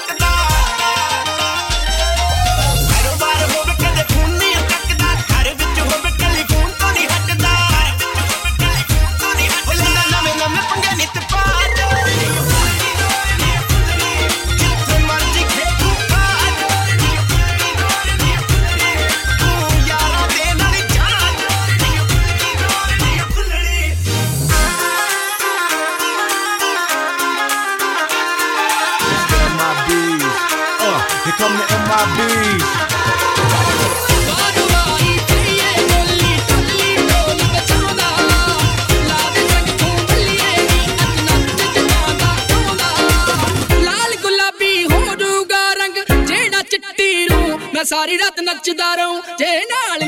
like a dog. ਸਾਰੀ ਰਾਤ ਨੱਚਦਾ ਰਹੂੰ। ਜੇ ਨਾਲ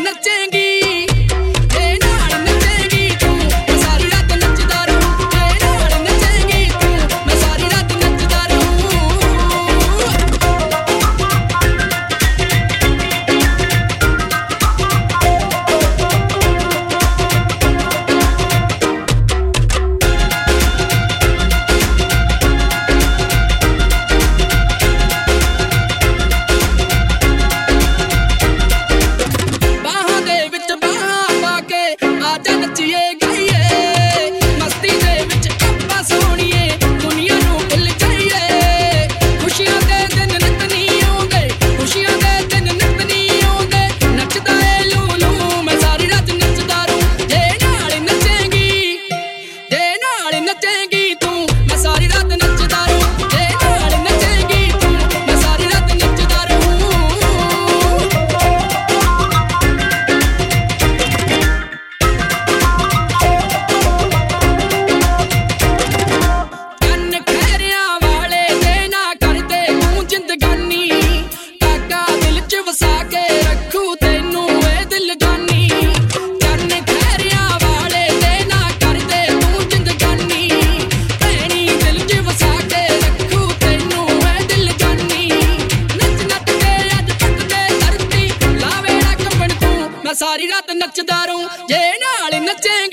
ਮੈਂ ਸਾਰੀ ਰਾਤ ਨੱਚਦਾ ਰਹੂੰ। ਜੇ ਨਾਲ ਨੱਚੇਂਗਾ